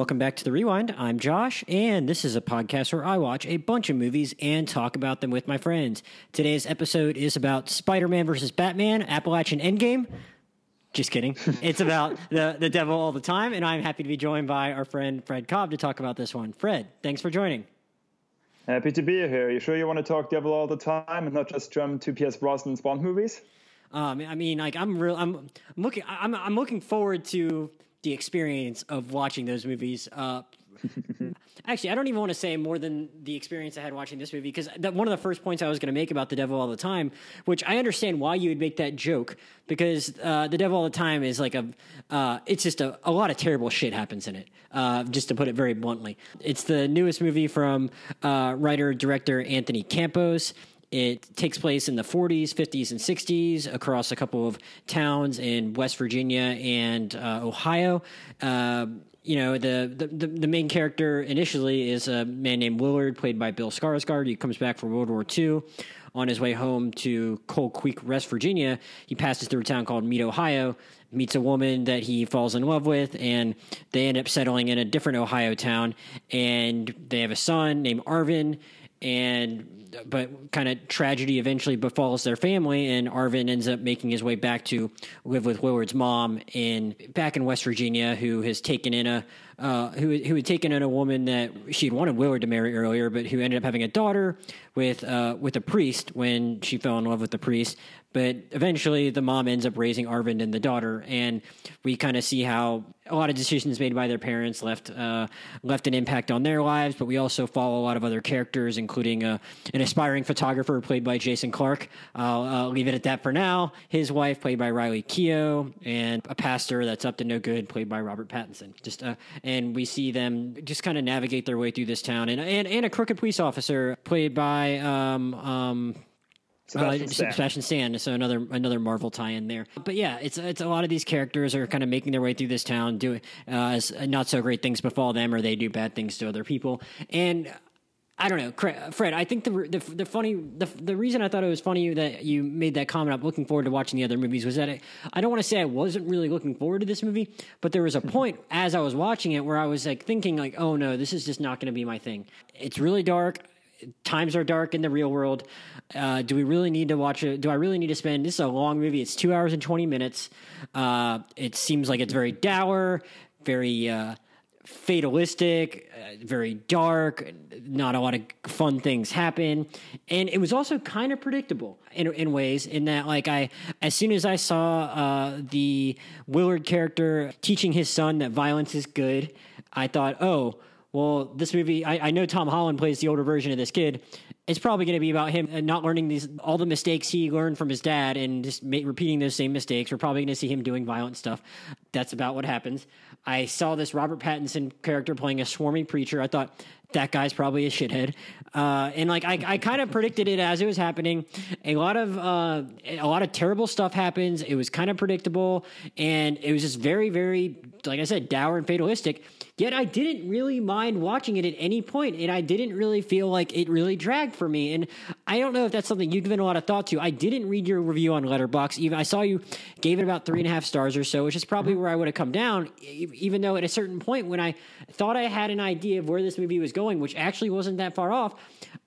welcome back to the Rewind. I'm Josh, and this is a podcast where I watch a bunch of movies and talk about them with my friends. Today's episode is about Spider Man versus Batman, Appalachian Endgame. Just kidding. it's about the, the devil all the time, and I'm happy to be joined by our friend Fred Kolb to talk about this one. Fred, thanks for joining. Happy to be here. You sure you want to talk devil all the time and not just jump to Pierce Brosnan's Bond movies? Um, I mean, like I'm real. I'm, I'm looking. I'm, I'm looking forward to the experience of watching those movies. Uh, actually, I don't even want to say more than the experience I had watching this movie because one of the first points I was going to make about the devil all the time, which I understand why you would make that joke because uh, the devil all the time is like a, uh, it's just a, a lot of terrible shit happens in it. Uh, just to put it very bluntly, it's the newest movie from uh, writer director Anthony Campos. It takes place in the 40s, 50s, and 60s across a couple of towns in West Virginia and uh, Ohio. Uh, you know, the, the, the main character initially is a man named Willard, played by Bill Skarsgård. He comes back from World War II. On his way home to Coal Creek, West Virginia, he passes through a town called Meade, Ohio, meets a woman that he falls in love with, and they end up settling in a different Ohio town. And they have a son named Arvin, and but kind of tragedy eventually befalls their family, and Arvin ends up making his way back to live with Willard's mom in back in West Virginia, who has taken in a uh, who who had taken in a woman that she'd wanted Willard to marry earlier, but who ended up having a daughter with uh, with a priest when she fell in love with the priest. But eventually, the mom ends up raising Arvin and the daughter, and we kind of see how a lot of decisions made by their parents left uh, left an impact on their lives. But we also follow a lot of other characters, including uh, an aspiring photographer played by Jason Clarke. I'll uh, leave it at that for now. His wife, played by Riley Keough, and a pastor that's up to no good, played by Robert Pattinson. Just uh, and we see them just kind of navigate their way through this town, and and, and a crooked police officer played by um, um, Sebastian, uh, Stan. Sebastian Stan. So another another Marvel tie-in there. But yeah, it's it's a lot of these characters are kind of making their way through this town, doing uh, as not so great things befall them, or they do bad things to other people. And I don't know, Fred. I think the the, the funny the, the reason I thought it was funny that you made that comment. I'm looking forward to watching the other movies. Was that I, I don't want to say I wasn't really looking forward to this movie, but there was a point as I was watching it where I was like thinking like, oh no, this is just not going to be my thing. It's really dark times are dark in the real world. Uh, do we really need to watch it? Do I really need to spend? This is a long movie. It's two hours and twenty minutes. Uh, it seems like it's very dour, very uh, fatalistic, uh, very dark. Not a lot of fun things happen, and it was also kind of predictable in, in ways. In that, like I, as soon as I saw uh, the Willard character teaching his son that violence is good, I thought, oh well, this movie, I, I, know Tom Holland plays the older version of this kid. It's probably going to be about him not learning these all the mistakes he learned from his dad and just ma- repeating those same mistakes. We're probably going to see him doing violent stuff. That's about what happens. I saw this Robert Pattinson character playing a swarming preacher. I thought that guy's probably a shithead. Uh, and like I, I kind of predicted it as it was happening. A lot of uh, a lot of terrible stuff happens. It was kind of predictable, and it was just very, very, like I said, dour and fatalistic. Yet I didn't really mind watching it at any point, and I didn't really feel like it really dragged for me. And I don't know if that's something you've given a lot of thought to. I didn't read your review on Letterboxd. Even I saw you gave it about three and a half stars or so, which is probably mm-hmm. where I would have come down. Even though at a certain point, when I thought I had an idea of where this movie was going, which actually wasn't that far off,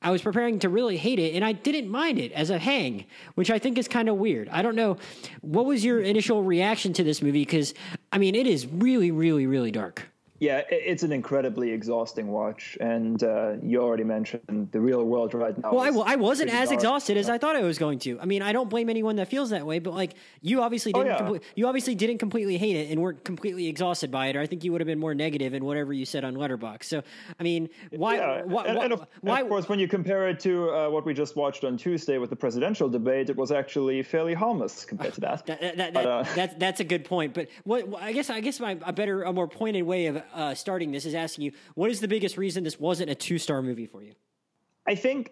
I was preparing to really hate it, and I didn't mind it as a hang, which I think is kind of weird. I don't know. What was your initial reaction to this movie? Because I mean, it is really, really, really dark yeah, it's an incredibly exhausting watch, and uh, you already mentioned the real world right now. Well, I, I wasn't as dark. exhausted as I thought I was going to. I mean, I don't blame anyone that feels that way, but like you obviously oh, didn't. Oh, yeah. you obviously didn't completely hate it and weren't completely exhausted by it, or I think you would have been more negative in whatever you said on Letterboxd. So, I mean, why? Yeah. why, and, and, of, why, and of course, when you compare it to uh, what we just watched on Tuesday with the presidential debate, it was actually fairly harmless compared to that. that, that, that, but, uh, that that's a good point. But what I guess I guess my, a better, a more pointed way of uh, starting this is asking you, what is the biggest reason this wasn't a two star movie for you? I think,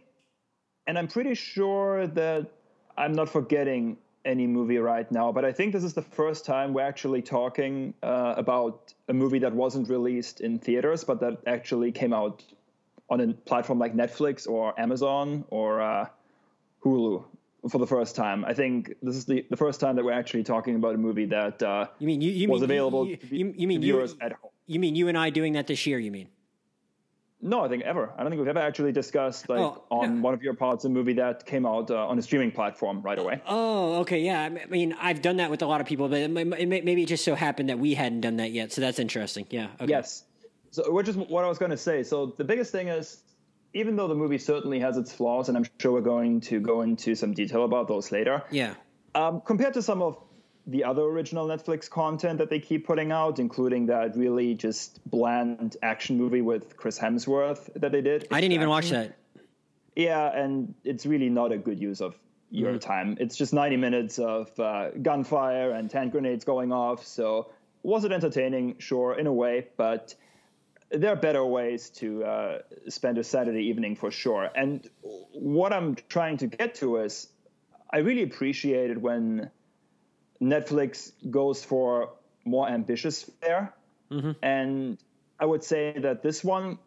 and I'm pretty sure that I'm not forgetting any movie right now, but I think this is the first time we're actually talking uh, about a movie that wasn't released in theaters, but that actually came out on a platform like Netflix or Amazon or uh, Hulu. for the first time. I think this is the, the first time that we're actually talking about a movie that uh, you mean you, you was mean, available you, to, you, you mean viewers at home. You mean you and I doing that this year? You mean? No, I think ever. I don't think we've ever actually discussed like Oh, on no. one of your parts a movie that came out uh, on a streaming platform right away. Oh, okay, yeah. I mean, I've done that with a lot of people, but it, may- it, may- maybe it just so happened that we hadn't done that yet. So that's interesting. Yeah. Okay. Yes. So, which is what I was going to say. So, the biggest thing is, even though the movie certainly has its flaws, and I'm sure we're going to go into some detail about those later, Yeah. um, compared to some of the other original Netflix content that they keep putting out, including that really just bland action movie with Chris Hemsworth that they did. I didn't even watch that. Yeah, and it's really not a good use of your time. It's just 90 minutes of uh, gunfire and hand grenades going off. So, was it entertaining? Sure, in a way, but there are better ways to uh, spend a Saturday evening for sure. And what I'm trying to get to is I really appreciated when Netflix goes for more ambitious fare. And I would say that this one,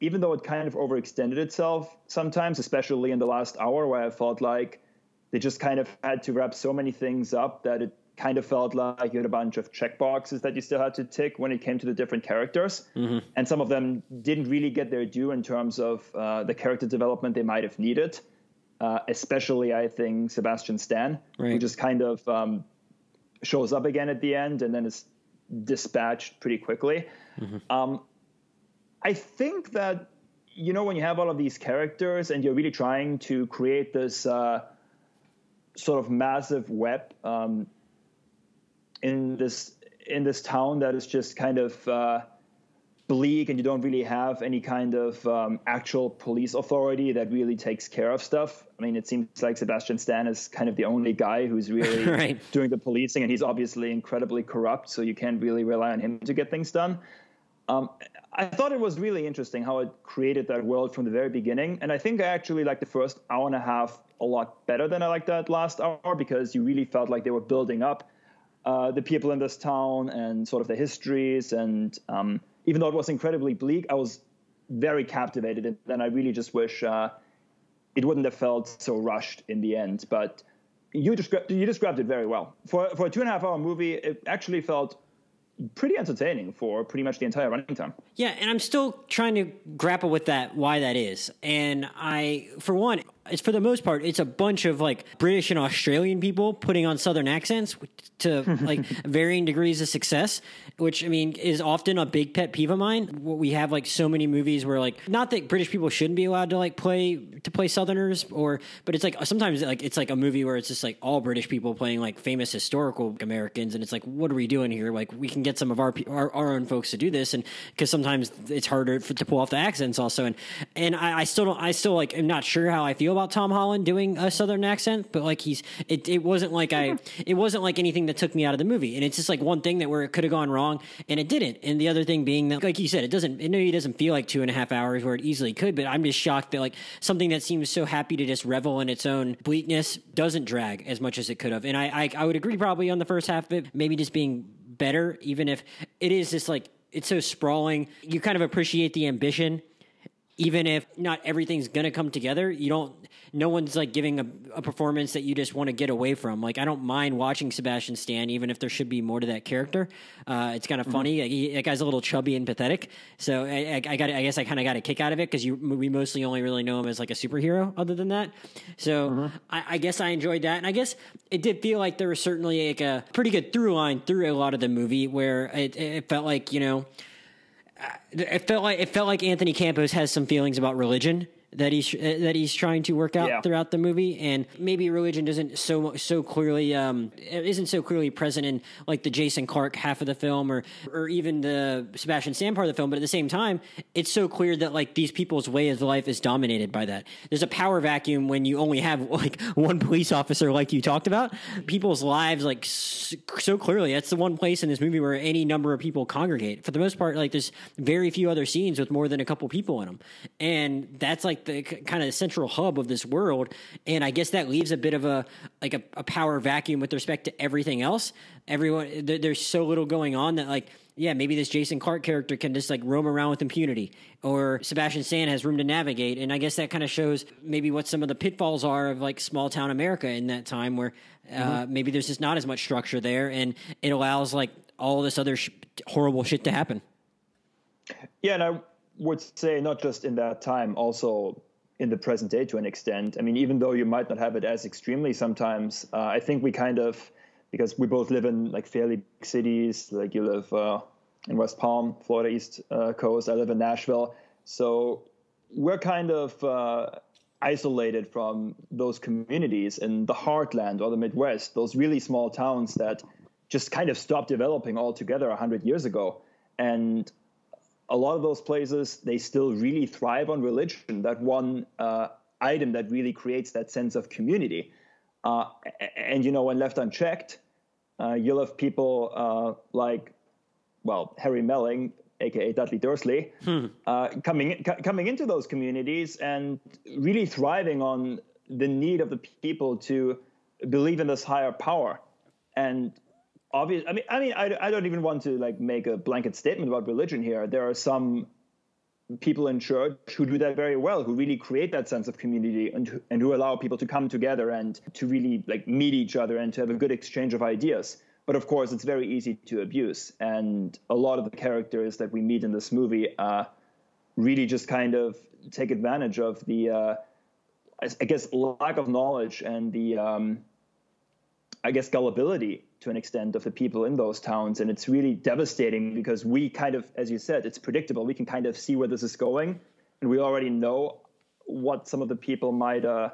even though it kind of overextended itself sometimes, especially in the last hour, where I felt like they just kind of had to wrap so many things up that it kind of felt like you had a bunch of checkboxes that you still had to tick when it came to the different characters. And some of them didn't really get their due in terms of uh, the character development they might have needed. Uh, especially, I think, Sebastian Stan, who just kind of um, shows up again at the end and then is dispatched pretty quickly. Um, I think that you know when you have all of these characters and you're really trying to create this uh, sort of massive web um, in this in this town that is just kind of uh, bleak and you don't really have any kind of um, actual police authority that really takes care of stuff. I mean, it seems like Sebastian Stan is kind of the only guy who's really Right. doing the policing, and he's obviously incredibly corrupt, so you can't really rely on him to get things done. Um, I thought it was really interesting how it created that world from the very beginning, and I think I actually liked the first hour and a half a lot better than I liked that last hour because you really felt like they were building up uh, the people in this town and sort of the histories. And um, even though it was incredibly bleak, I was very captivated. And then I really just wish uh, it wouldn't have felt so rushed in the end. But you described you described it very well. For for a two and a half hour movie, it actually felt pretty entertaining for pretty much the entire running time. Yeah, and I'm still trying to grapple with that, why that is. And I, for one, it's for the most part, it's a bunch of like British and Australian people putting on Southern accents to like varying degrees of success, which I mean is often a big pet peeve of mine. What We have like so many movies where like not that British people shouldn't be allowed to like play to play Southerners or, but it's like sometimes like it's like a movie where it's just like all British people playing like famous historical Americans, and it's like what are we doing here? Like we can get some of our our, our own folks to do this, and because sometimes it's harder for, to pull off the accents also, and and I, I still don't, I still like am not sure how I feel about Tom Holland doing a Southern accent, but like he's it, it wasn't like I mm-hmm. it wasn't like anything that took me out of the movie, and it's just like one thing that where it could have gone wrong, and it didn't, and the other thing being that like you said, it doesn't it maybe doesn't feel like two and a half hours where it easily could, but I'm just shocked that like something that seems so happy to just revel in its own bleakness doesn't drag as much as it could have, and I I, I would agree probably on the first half of it, maybe just being better, even if it is just like it's so sprawling. You kind of appreciate the ambition, even if not everything's gonna come together. You don't. No one's like giving a, a performance that you just want to get away from. Like I don't mind watching Sebastian Stan, even if there should be more to that character. Uh, it's kind of funny. Like, he, that guy's a little chubby and pathetic. So I, I, I got. I guess I kind of got a kick out of it because you we mostly only really know him as like a superhero. Other than that, so I, I guess I enjoyed that, and I guess it did feel like there was certainly like a pretty good through line through a lot of the movie where it, it felt like you know Uh, it felt like it felt like Anthony Campos has some feelings about religion that he's that he's trying to work out Yeah. throughout the movie, and maybe religion doesn't so so clearly um, isn't so clearly present in like the Jason Clarke half of the film, or or even the Sebastian Stan part of the film. But at the same time, it's so clear that like these people's way of life is dominated by that. There's a power vacuum when you only have like one police officer, like you talked about. People's lives like so clearly. That's the one place in this movie where any number of people congregate. For the most part, like there's very few other scenes with more than a couple people in them, and that's like the kind of central hub of this world. And I guess that leaves a bit of a like a, a power vacuum with respect to everything else. Everyone, there, there's so little going on that like yeah, maybe this Jason Clarke character can just like roam around with impunity, or Sebastian Stan has room to navigate, and I guess that kind of shows maybe what some of the pitfalls are of like small town America in that time, where uh, mm-hmm. maybe there's just not as much structure there, and it allows like all this other sh- horrible shit to happen. Yeah, and I would say not just in that time, also in the present day to an extent. I mean, even though you might not have it as extremely sometimes, uh, I think we kind of because we both live in like fairly big cities. Like you live uh, in West Palm, Florida East uh, Coast. I live in Nashville, so we're kind of uh, isolated from those communities in the heartland or the Midwest. Those really small towns that just kind of stopped developing altogether hundred years ago, and a lot of those places they still really thrive on religion. That one uh, item that really creates that sense of community. Uh, and you know, when left unchecked, uh, you'll have people uh, like, well, Harry Melling, aka Dudley Dursley, hmm. Uh, coming coming into those communities and really thriving on the need of the people to believe in this higher power. And obvious, I mean, I mean, I, I don't even want to like make a blanket statement about religion here. There are some people in church who do that very well, who really create that sense of community and, and who allow people to come together and to really like meet each other and to have a good exchange of ideas. But of course, it's very easy to abuse. And a lot of the characters that we meet in this movie uh, really just kind of take advantage of the, uh, I guess, lack of knowledge and the, um, I guess, gullibility to an extent of the people in those towns. And it's really devastating because we kind of, as you said, it's predictable. We can kind of see where this is going. And we already know what some of the people might uh,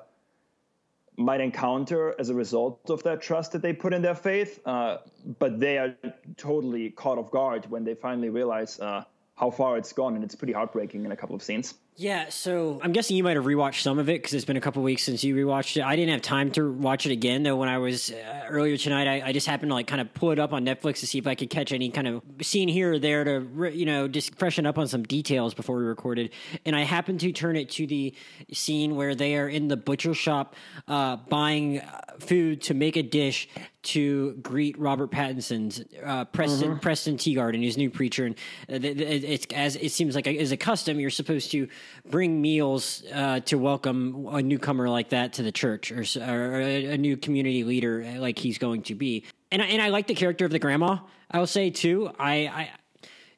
might encounter as a result of that trust that they put in their faith. Uh, but they are totally caught off guard when they finally realize uh, how far it's gone. And it's pretty heartbreaking in a couple of scenes. Yeah, so I'm guessing you might have rewatched some of it because it's been a couple weeks since you rewatched it. I didn't have time to watch it again though. When I was uh, earlier tonight, I, I, just happened to like kind of pull it up on Netflix to see if I could catch any kind of scene here or there to you know just freshen up on some details before we recorded. And I happened to turn it to the scene where they are in the butcher shop uh, buying uh, food to make a dish to greet Robert Pattinson's uh, Preston mm-hmm. Preston Teagardin, his new preacher, and uh, it's as it seems like as a custom, you're supposed to bring meals uh, to welcome a newcomer like that to the church or, or a, new community leader uh, like he's going to be. And I, and I like the character of the grandma. I will say too. I, I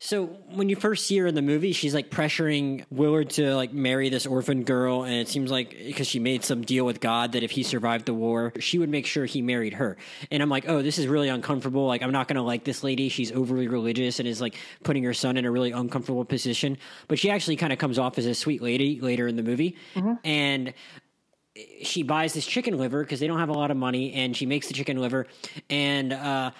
so when you first see her in the movie, she's like pressuring Willard to like marry this orphan girl, and it seems like because she made some deal with God that if he survived the war, she would make sure he married her. And I'm like, oh, this is really uncomfortable. Like I'm not gonna like this lady. She's overly religious and is like putting her son in a really uncomfortable position. But she actually kind of comes off as a sweet lady later in the movie, mm-hmm. and she buys this chicken liver because they don't have a lot of money and she makes the chicken liver and uh,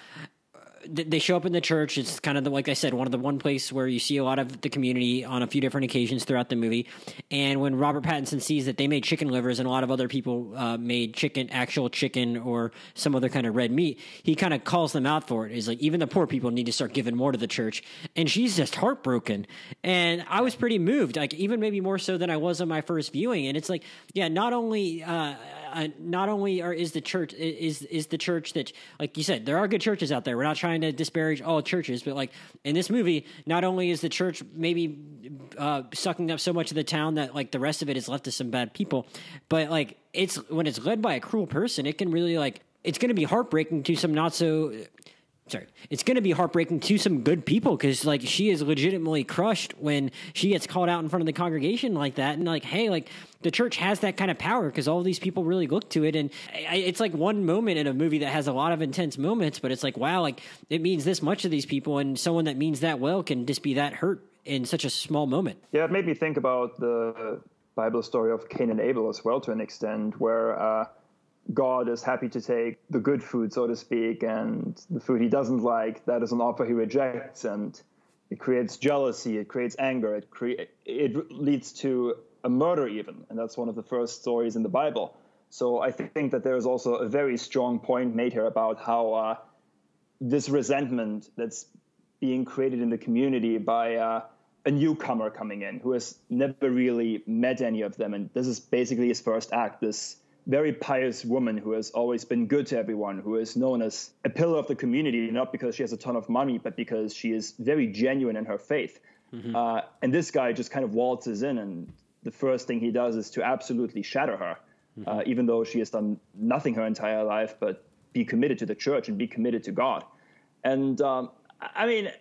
they show up in the church. It's kind of the, like I said, one of the one place where you see a lot of the community on a few different occasions throughout the movie. And when Robert Pattinson sees that they made chicken livers and a lot of other people uh, made chicken, actual chicken or some other kind of red meat, he kind of calls them out for it. He's like, even the poor people need to start giving more to the church. And she's just heartbroken. And I was pretty moved, like even maybe more so than I was on my first viewing. And it's like, yeah, not only. Uh, uh, not only are is the church is is the church that like you said there are good churches out there. We're not trying to disparage all churches, but like in this movie, not only is the church maybe uh, sucking up so much of the town that like the rest of it is left to some bad people, but like it's when it's led by a cruel person, it can really like it's going to be heartbreaking to some not so sorry. It's going to be heartbreaking to some good people because like she is legitimately crushed when she gets called out in front of the congregation like that and like hey like the church has that kind of power because all these people really look to it and it's like one moment in a movie that has a lot of intense moments but it's like wow like it means this much to these people and someone that means that well can just be that hurt in such a small moment. Yeah it made me think about the bible story of cain and abel as well to an extent where uh, God is happy to take the good food, so to speak, and the food he doesn't like, that is an offer he rejects, and it creates jealousy, it creates anger, it cre- it leads to a murder even, and that's one of the first stories in the Bible. So I think that there is also a very strong point made here about how uh, this resentment that's being created in the community by uh, a newcomer coming in who has never really met any of them, and this is basically his first act. This very pious woman who has always been good to everyone, who is known as a pillar of the community, not because she has a ton of money, but because she is very genuine in her faith. Mm-hmm. Uh, and this guy just kind of waltzes in, and the first thing he does is to absolutely shatter her, mm-hmm. uh, even though she has done nothing her entire life but be committed to the church and be committed to God. And um, I mean,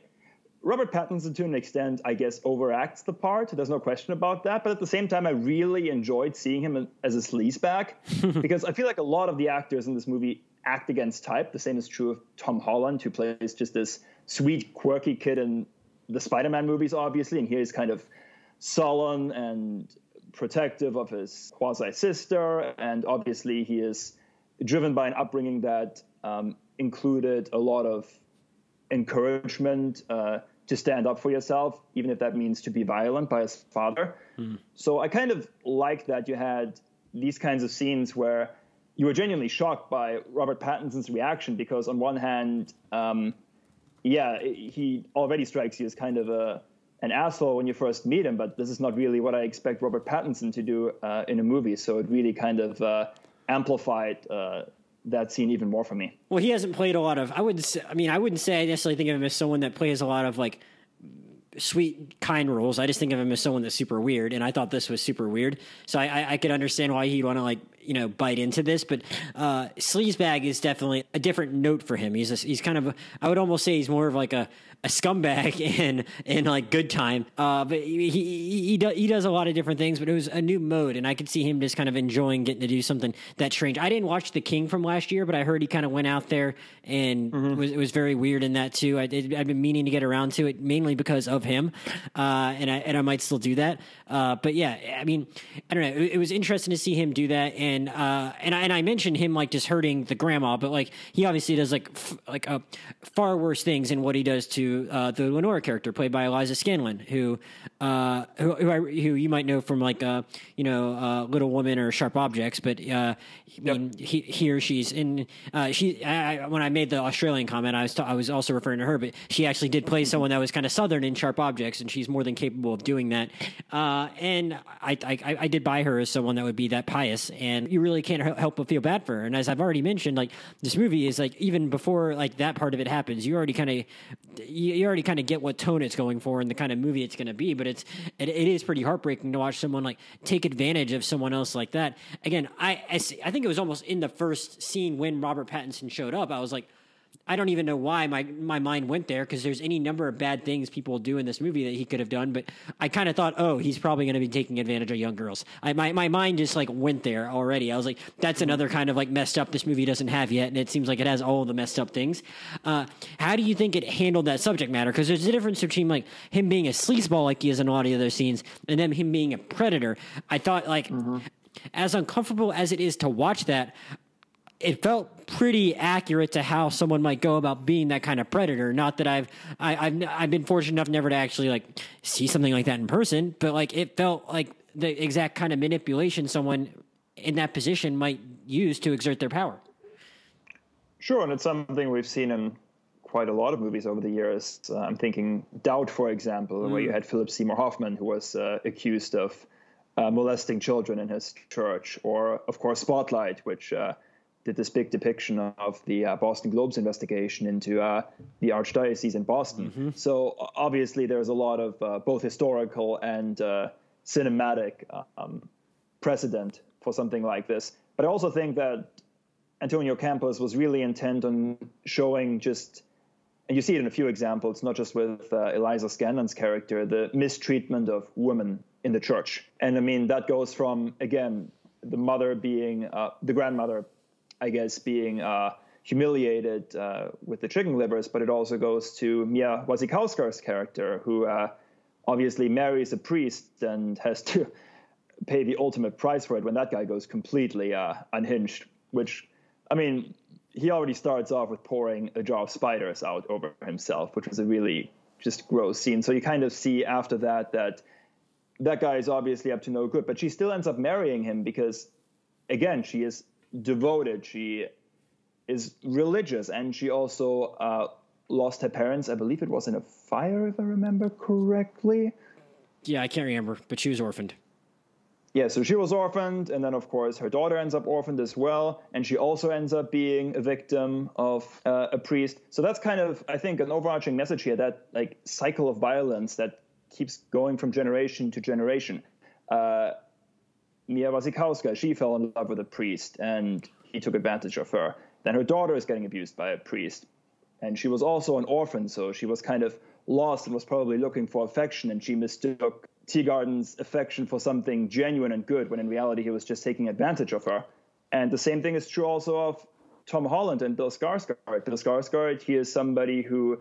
Robert Pattinson, to an extent, I guess, overacts the part. There's no question about that. But at the same time, I really enjoyed seeing him as a sleazebag because I feel like a lot of the actors in this movie act against type. The same is true of Tom Holland, who plays just this sweet, quirky kid in the Spider-Man movies, obviously, and here he's kind of sullen and protective of his quasi sister, and obviously he is driven by an upbringing that um, included a lot of encouragement. Uh, to stand up for yourself, even if that means to be violent by his father. Mm. So I kind of like that you had these kinds of scenes where you were genuinely shocked by Robert Pattinson's reaction because, on one hand, um, yeah, he already strikes you as kind of a an asshole when you first meet him, but this is not really what I expect Robert Pattinson to do uh, in a movie. So it really kind of uh, amplified uh, that scene even more for me. Well, he hasn't played a lot of. I wouldn't. Say, I mean, I wouldn't say I necessarily think of him as someone that plays a lot of like sweet, kind roles. I just think of him as someone that's super weird, and I thought this was super weird. So I, I, I could understand why he'd want to like you know bite into this, but uh, sleazebag is definitely a different note for him. He's a, he's kind of a, I would almost say he's more of like a a scumbag in in like good time. Uh, but he he he, do, he does a lot of different things. But it was a new mode, and I could see him just kind of enjoying getting to do something that strange. I didn't watch The King from last year, but I heard he kind of went out there and mm-hmm. was it was very weird in that too. I did, I've been meaning to get around to it mainly because of him, uh, and I and I might still do that. Uh, but yeah, I mean, I don't know. It, it, was interesting to see him do that, and uh, and I, and I mentioned him like just hurting the grandma, but like he obviously does like f- like uh, far worse things in what he does to uh, the Lenora character played by Eliza Scanlen, who uh, who who, I, who, you might know from like uh, you know uh, Little Woman or Sharp Objects, but uh, I mean yep. he, he or she's in uh, she. I, when I made the Australian comment, I was ta- I was also referring to her, but she actually did play someone that was kind of southern in Sharp Objects, and she's more than capable of doing that. Uh, and I, I I did buy her as someone that would be that pious, and you really can't help but feel bad for her. And as I've already mentioned, like this movie is like even before like that part of it happens, you already kind of you, you already kind of get what tone it's going for and the kind of movie it's going to be. But it's it, it is pretty heartbreaking to watch someone like take advantage of someone else like that. Again, I I, I think it was almost in the first scene when Robert Pattinson showed up. I was like I don't even know why my my mind went there because there's any number of bad things people do in this movie that he could have done, but I kind of thought, oh, he's probably going to be taking advantage of young girls. I, my my mind just like went there already. I was like, that's another kind of like messed up this movie doesn't have yet, and it seems like it has all the messed up things. Uh, how do you think it handled that subject matter? Because there's a difference between like him being a sleazeball like he is in a lot of other scenes, and then him being a predator. I thought like. Mm-hmm as uncomfortable as it is to watch that, it felt pretty accurate to how someone might go about being that kind of predator. Not that I've I, have i I've been fortunate enough never to actually like see something like that in person, but like it felt like the exact kind of manipulation someone in that position might use to exert their power. Sure, and it's something we've seen in quite a lot of movies over the years. Uh, I'm thinking Doubt, for example, mm. where you had Philip Seymour Hoffman, who was uh, accused of uh, molesting children in his church, or of course Spotlight, which uh, did this big depiction of the uh, Boston Globe's investigation into uh, the archdiocese in Boston. Mm-hmm. So obviously, there's a lot of uh, both historical and uh, cinematic um, precedent for something like this. But I also think that Antonio Campos was really intent on showing just, and you see it in a few examples, not just with uh, Eliza Scanlen's character, the mistreatment of women in the church. And I mean, that goes from, again, the mother being, uh, the grandmother I guess, being uh, humiliated uh, with the chicken livers, but it also goes to Mia Wasikowska's character, who uh, obviously marries a priest and has to pay the ultimate price for it when that guy goes completely uh, unhinged. Which, I mean, he already starts off with pouring a jar of spiders out over himself, which was a really just gross scene. So you kind of see after that that that guy is obviously up to no good, but she still ends up marrying him because, again, she is devoted. She is religious, and she also uh, lost her parents. I believe it was in a fire, if I remember correctly. Yeah, I can't remember, but she was orphaned. yeah, so she was orphaned, and then of course her daughter ends up orphaned as well, and she also ends up being a victim of uh, a priest. So that's kind of, I think, an overarching message here that like cycle of violence that keeps going from generation to generation. Uh, Mia Wasikowska, she fell in love with a priest, and he took advantage of her. Then her daughter is getting abused by a priest, and she was also an orphan, so she was kind of lost and was probably looking for affection, and she mistook Teagardin's affection for something genuine and good, when in reality he was just taking advantage of her. And the same thing is true also of Tom Holland and Bill Skarsgård. Bill Skarsgård, he is somebody who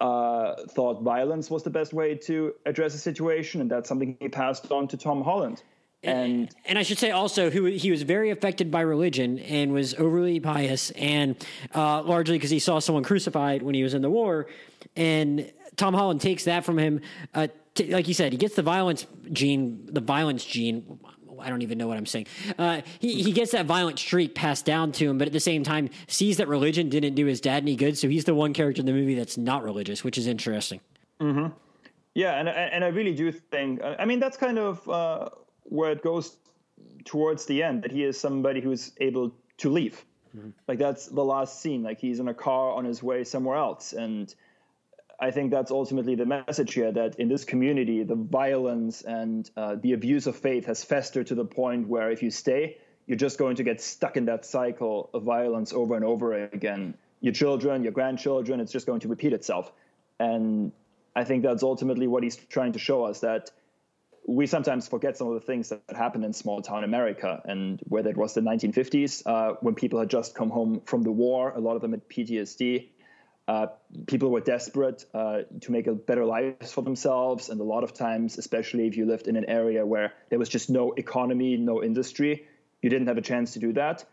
uh, thought violence was the best way to address a situation, and that's something he passed on to Tom Holland. And and I should say also who he was very affected by religion and was overly pious and uh, largely because he saw someone crucified when he was in the war, and Tom Holland takes that from him. Uh, t- like you said, he gets the violence gene, the violence gene. I don't even know what I'm saying. Uh, he he gets that violent streak passed down to him, but at the same time sees that religion didn't do his dad any good. So he's the one character in the movie that's not religious, which is interesting. Mm-hmm. Yeah, and and I really do think. I mean, that's kind of uh, where it goes towards the end that he is somebody who's able to leave. Mm-hmm. Like that's the last scene. Like he's in a car on his way somewhere else, and I think that's ultimately the message here that in this community, the violence and uh, the abuse of faith has festered to the point where if you stay, you're just going to get stuck in that cycle of violence over and over again. Your children, your grandchildren, it's just going to repeat itself. And I think that's ultimately what he's trying to show us that we sometimes forget some of the things that happened in small town America and whether it was the 1950s uh, when people had just come home from the war, a lot of them had PTSD uh, people were desperate uh, to make a better life for themselves, and a lot of times, especially if you lived in an area where there was just no economy, no industry, you didn't have a chance to do that.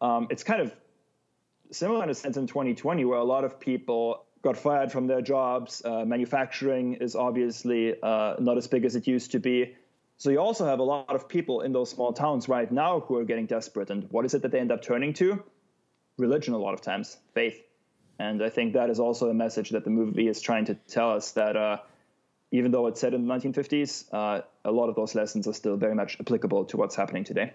Um, it's kind of similar in a sense in 2020, where a lot of people got fired from their jobs. Uh, manufacturing is obviously uh, not as big as it used to be. So you also have a lot of people in those small towns right now who are getting desperate. And what is it that they end up turning to? Religion, a lot of times, faith. And I think that is also a message that the movie is trying to tell us that uh, even though it's set in the 1950s, uh, a lot of those lessons are still very much applicable to what's happening today.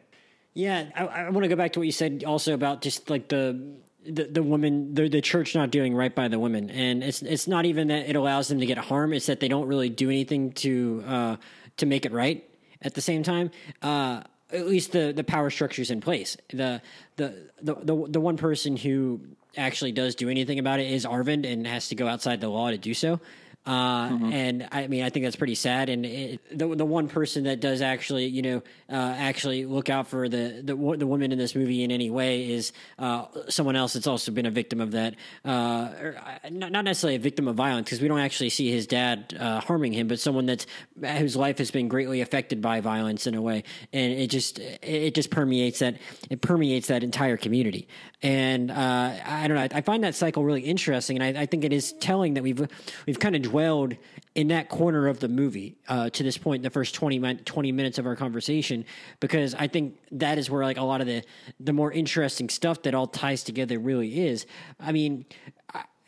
Yeah, I, I want to go back to what you said also about just like the the, the woman the, the church not doing right by the women and it's it's not even that it allows them to get harm it's that they don't really do anything to uh, to make it right. At the same time uh, at least the the power structures in place. The the the the, the one person who actually does do anything about it is Arvin and has to go outside the law to do so. Uh, mm-hmm. And I mean, I think that's pretty sad. And it, the the one person that does actually, you know, uh, actually look out for the, the the woman in this movie in any way is uh, someone else that's also been a victim of that. Uh, or uh, not necessarily a victim of violence because we don't actually see his dad uh, harming him, but someone that's whose life has been greatly affected by violence in a way, and it just it just permeates that it permeates that entire community. And I don't know, I, I, find that cycle really interesting, and I, I think it is telling that we've we've kind of dwelled in that corner of the movie uh, to this point in the first 20, 20 minutes of our conversation because i think that is where like a lot of the the more interesting stuff that all ties together really is i mean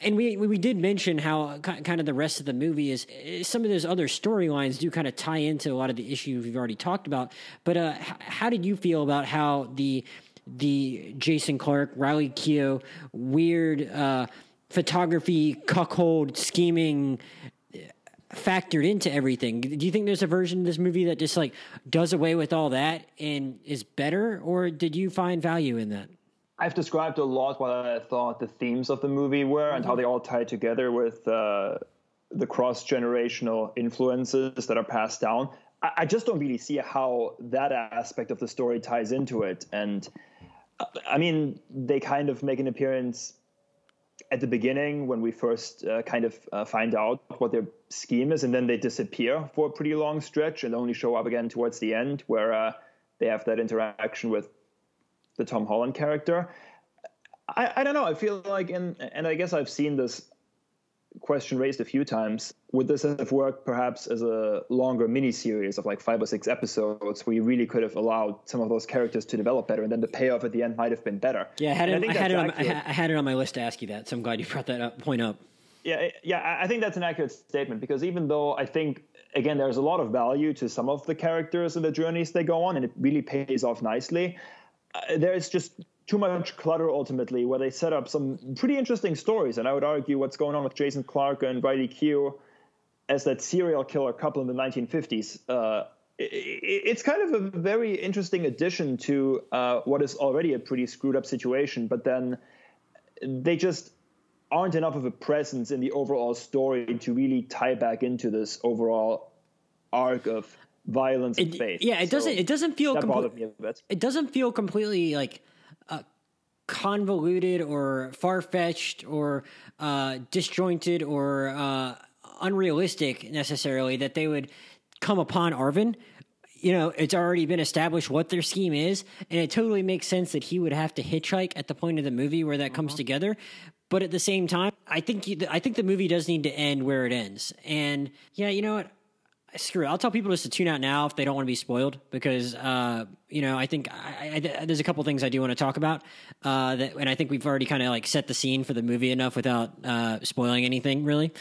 and we we did mention how kind of the rest of the movie is some of those other storylines do kind of tie into a lot of the issues we've already talked about. But uh, how did you feel about how the the Jason Clarke, Riley Keough, weird uh, photography, cuckold, scheming factored into everything. Do you think there's a version of this movie that just like does away with all that and is better, or did you find value in that? I've described a lot what I thought the themes of the movie were and how mm-hmm. they all tie together with uh, the cross generational influences that are passed down. I, I just don't really see how that aspect of the story ties into it. And uh, I mean, they kind of make an appearance at the beginning when we first uh, kind of uh, find out what their scheme is, and then they disappear for a pretty long stretch and only show up again towards the end where uh, they have that interaction with the Tom Holland character. I, I don't know. I feel like, in, and I guess I've seen this question raised a few times. Would this have worked perhaps as a longer mini series of like five or six episodes where you really could have allowed some of those characters to develop better and then the payoff at the end might have been better? Yeah, I had, it, I, I had it, on, I had it on my list to ask you that, so I'm glad you brought that up, point up. Yeah, yeah, I think that's an accurate statement because even though I think again, there's a lot of value to some of the characters and the journeys they go on, and it really pays off nicely. Uh, there's just too much clutter ultimately, where they set up some pretty interesting stories. And I would argue what's going on with Jason Clarke and Riley Keough as that serial killer couple in the 1950s. Uh, it's kind of a very interesting addition to uh, what is already a pretty screwed up situation, but then they just aren't enough of a presence in the overall story to really tie back into this overall arc of violence and faith. Yeah, it so doesn't. It doesn't feel. Compl- it doesn't feel completely like convoluted or far fetched or uh, disjointed or uh, unrealistic necessarily that they would come upon Arvin. You know, it's already been established what their scheme is, and it totally makes sense that he would have to hitchhike at the point of the movie where that comes uh-huh. together. But at the same time, I think I think the movie does need to end where it ends. And yeah, you know what? Screw it. I'll tell people just to tune out now if they don't want to be spoiled because uh, you know I think I, I, there's a couple things I do want to talk about uh, that, and I think we've already kind of like set the scene for the movie enough without uh, spoiling anything really.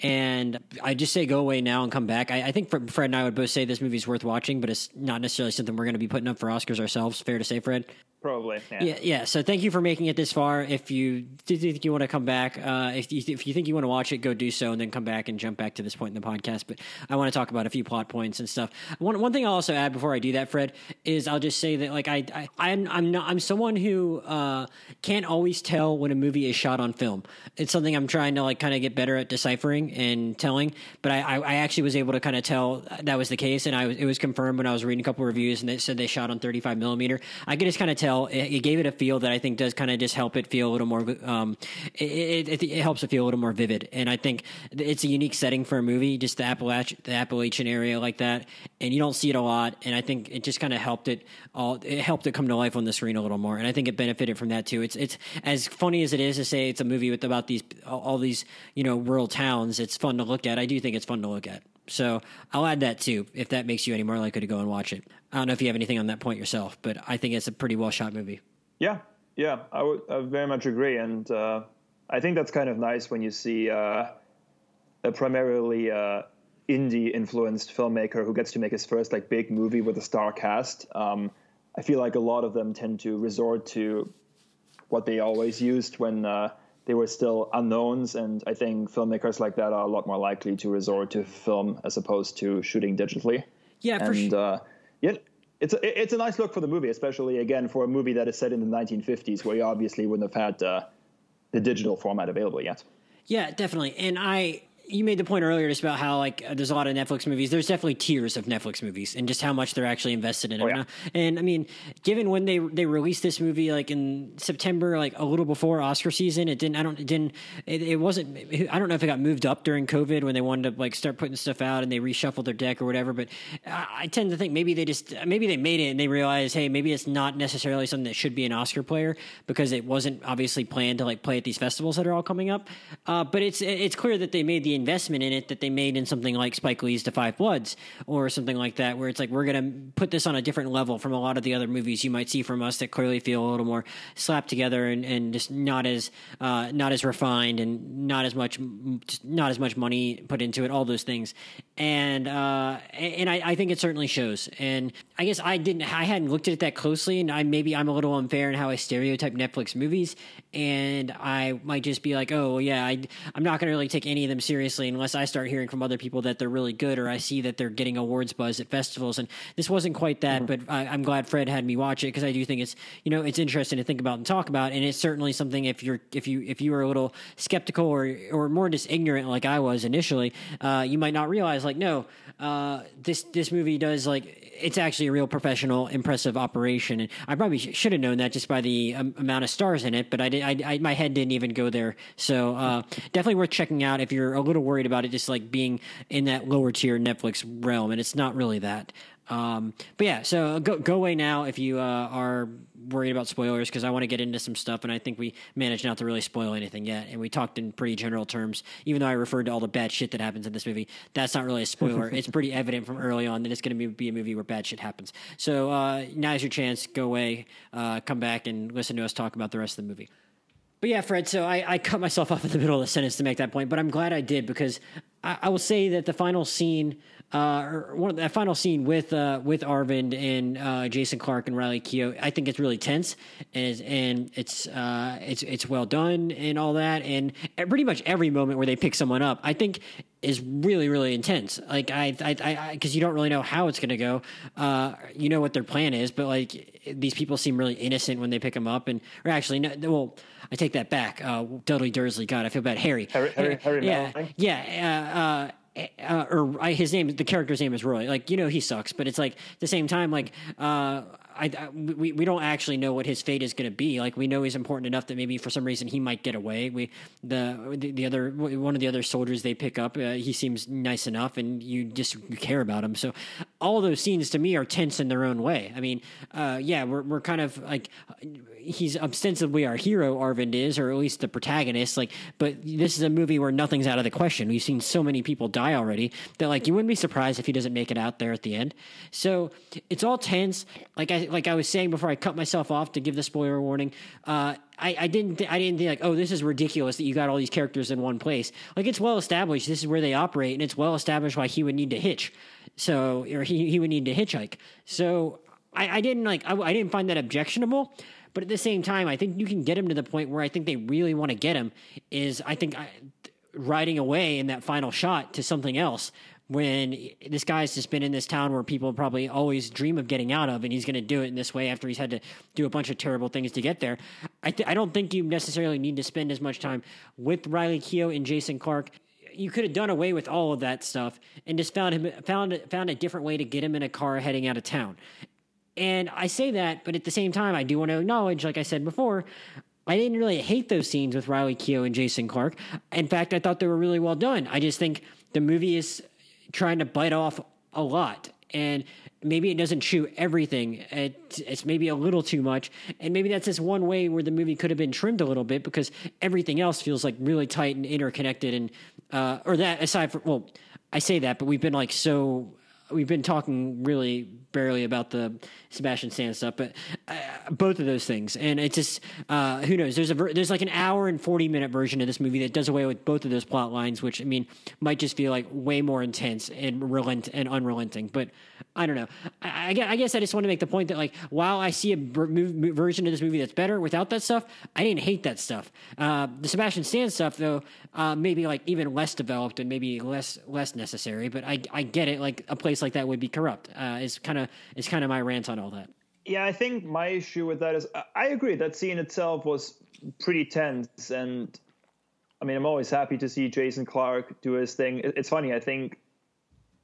And I just say go away now and come back. I, I think Fred and I would both say this movie's worth watching, but it's not necessarily something we're going to be putting up for Oscars ourselves. Fair to say, Fred? Probably. Yeah. yeah. yeah. So thank you for making it this far. If you think you want to come back, uh, if you, if you think you want to watch it, go do so, and then come back and jump back to this point in the podcast. But I want to talk about a few plot points and stuff. One one thing I'll also add before I do that, Fred, is I'll just say that like I, I I'm I'm not I'm someone who uh, can't always tell when a movie is shot on film. It's something I'm trying to like kind of get better at deciphering and telling. But I, I, I actually was able to kind of tell that was the case, and I was it was confirmed when I was reading a couple reviews and they said they shot on 35 millimeter. I could just kind of tell it, it gave it a feel that I think does kind of just help it feel a little more. Um, it, it, it, helps it feel a little more vivid, and I think it's a unique setting for a movie, just the Appalachian, the Appalachian area like that, and you don't see it a lot. And I think it just kind of helped it all. It helped it come to life on the screen a little more, and I think it benefited from that too. It's it's as funny as it is to say it's a movie with about these all these you know rural towns. It's fun to look at. I do think it's fun to look at. So I'll add that too, if that makes you any more likely to go and watch it. I don't know if you have anything on that point yourself, but I think it's a pretty well shot movie. Yeah, yeah, I very much agree, and uh, I think that's kind of nice when you see uh, a primarily uh, indie influenced filmmaker who gets to make his first like big movie with a star cast. Um, I feel like a lot of them tend to resort to what they always used when uh, they were still unknowns, and I think filmmakers like that are a lot more likely to resort to film as opposed to shooting digitally. Yeah, for and, sure. Uh, yeah, it's a, it's a nice look for the movie, especially again for a movie that is set in the 1950s, where you obviously wouldn't have had uh, the digital format available yet. Yeah, definitely. And I you made the point earlier just about how like uh, there's a lot of Netflix movies. There's definitely tiers of Netflix movies, and just how much they're actually invested in it. Oh, yeah. And I mean, given when they they released this movie like in September, like a little before Oscar season, it didn't. I don't. It didn't. It, it wasn't. I don't know if it got moved up during COVID when they wanted to like start putting stuff out and they reshuffled their deck or whatever. But I, I tend to think maybe they just maybe they made it and they realized, hey, maybe it's not necessarily something that should be an Oscar player because it wasn't obviously planned to like play at these festivals that are all coming up. Uh, but it's it's clear that they made the investment in it that they made in something like Spike Lee's The Five Bloods or something like that, where it's like we're going to put this on a different level from a lot of the other movies you might see from us that clearly feel a little more slapped together and, and just not as uh, not as refined and not as much not as much money put into it. All those things, and uh, and I, I think it certainly shows. And I guess I didn't I hadn't looked at it that closely, and I maybe I'm a little unfair in how I stereotype Netflix movies, and I might just be like, oh yeah, I, I'm not going to really take any of them seriously unless I start hearing from other people that they're really good, or I see that they're getting awards buzz at festivals. And this wasn't quite that, mm-hmm. but I, am glad Fred had me watch it because I do think it's you know it's interesting to think about and talk about, and it's certainly something if you're if you if you were a little skeptical or or more just ignorant like I was initially, uh, you might not realize like no, uh, this this movie does like it's actually a real professional, impressive operation. And I probably sh- should have known that just by the um, amount of stars in it, but I, did, I, I, my head didn't even go there. So uh, definitely worth checking out if you're a little worried about it, just like being in that lower tier Netflix realm. And it's not really that. Um, but yeah, so go go away now if you uh, are worried about spoilers because I want to get into some stuff, and I think we managed not to really spoil anything yet. And we talked in pretty general terms, even though I referred to all the bad shit that happens in this movie. That's not really a spoiler. it's pretty evident from early on that it's going to be a movie where bad shit happens. So uh, now's your chance. Go away, uh, come back, and listen to us talk about the rest of the movie. But yeah, Fred. So I, I cut myself off in the middle of the sentence to make that point, but I'm glad I did because I, I will say that the final scene uh, or one of that final scene with uh, with Arvin and uh, Jason Clarke and Riley Keough, I think it's really tense and and it's uh, it's it's well done and all that, and pretty much every moment where they pick someone up, I think is really really intense. Like I I because you don't really know how it's going to go. Uh, you know what their plan is, but like these people seem really innocent when they pick them up, and or actually no, well. I take that back. Uh, Dudley Dursley, God, I feel bad. Harry, Harry, Harry, Harry yeah, yeah. Uh, uh, or I, his name, the character's name is Roy. Like you know, he sucks, but it's like at the same time, like uh, I, I, we we don't actually know what his fate is going to be. Like we know he's important enough that maybe for some reason he might get away. We the the, the other one of the other soldiers they pick up, uh, he seems nice enough, and you just you care about him. So all those scenes to me are tense in their own way. I mean, uh, yeah, we're we're kind of like he's ostensibly our hero, Arvin is, or at least the protagonist. Like, but this is a movie where nothing's out of the question. We've seen so many people die already that like you wouldn't be surprised if he doesn't make it out there at the end. So it's all tense. Like I like I was saying before I cut myself off to give the spoiler warning. Uh, I, I didn't th- I didn't think like oh this is ridiculous that you got all these characters in one place like it's well established this is where they operate and it's well established why he would need to hitch so or he, he would need to hitchhike so I, I didn't like I, I didn't find that objectionable but at the same time, I think you can get him to the point where I think they really want to get him is I think I, riding away in that final shot to something else when this guy's just been in this town where people probably always dream of getting out of, and he's going to do it in this way after he's had to do a bunch of terrible things to get there. I, th- I don't think you necessarily need to spend as much time with Riley Keough and Jason Clarke. You could have done away with all of that stuff and just found him found found a different way to get him in a car heading out of town. And I say that, but at the same time, I do want to acknowledge, like I said before, I didn't really hate those scenes with Riley Keough and Jason Clarke. In fact, I thought they were really well done. I just think the movie is trying to bite off a lot. And maybe it doesn't chew everything. It, it's maybe a little too much. And maybe that's just one way where the movie could have been trimmed a little bit because everything else feels like really tight and interconnected. And, uh, or that aside from, well, I say that, but we've been like so we've been talking really barely about the Sebastian Stan stuff, but uh, both of those things, and it's just uh, who knows. There's a ver- there's like an hour and forty minute version of this movie that does away with both of those plot lines, which I mean might just feel like way more intense and relent and unrelenting. But I don't know. I, I, guess I just want to make the point that like while I see a version of this movie that's better without that stuff, I didn't hate that stuff. Uh, the Sebastian Stan stuff though, uh, maybe like even less developed and maybe less less necessary. But I I get it. Like a place like that would be corrupt. Uh, is kind of is kind of my rant on all that. Yeah, I think my issue with that is I agree that scene itself was pretty tense, and I mean I'm always happy to see Jason Clarke do his thing. It's funny. I think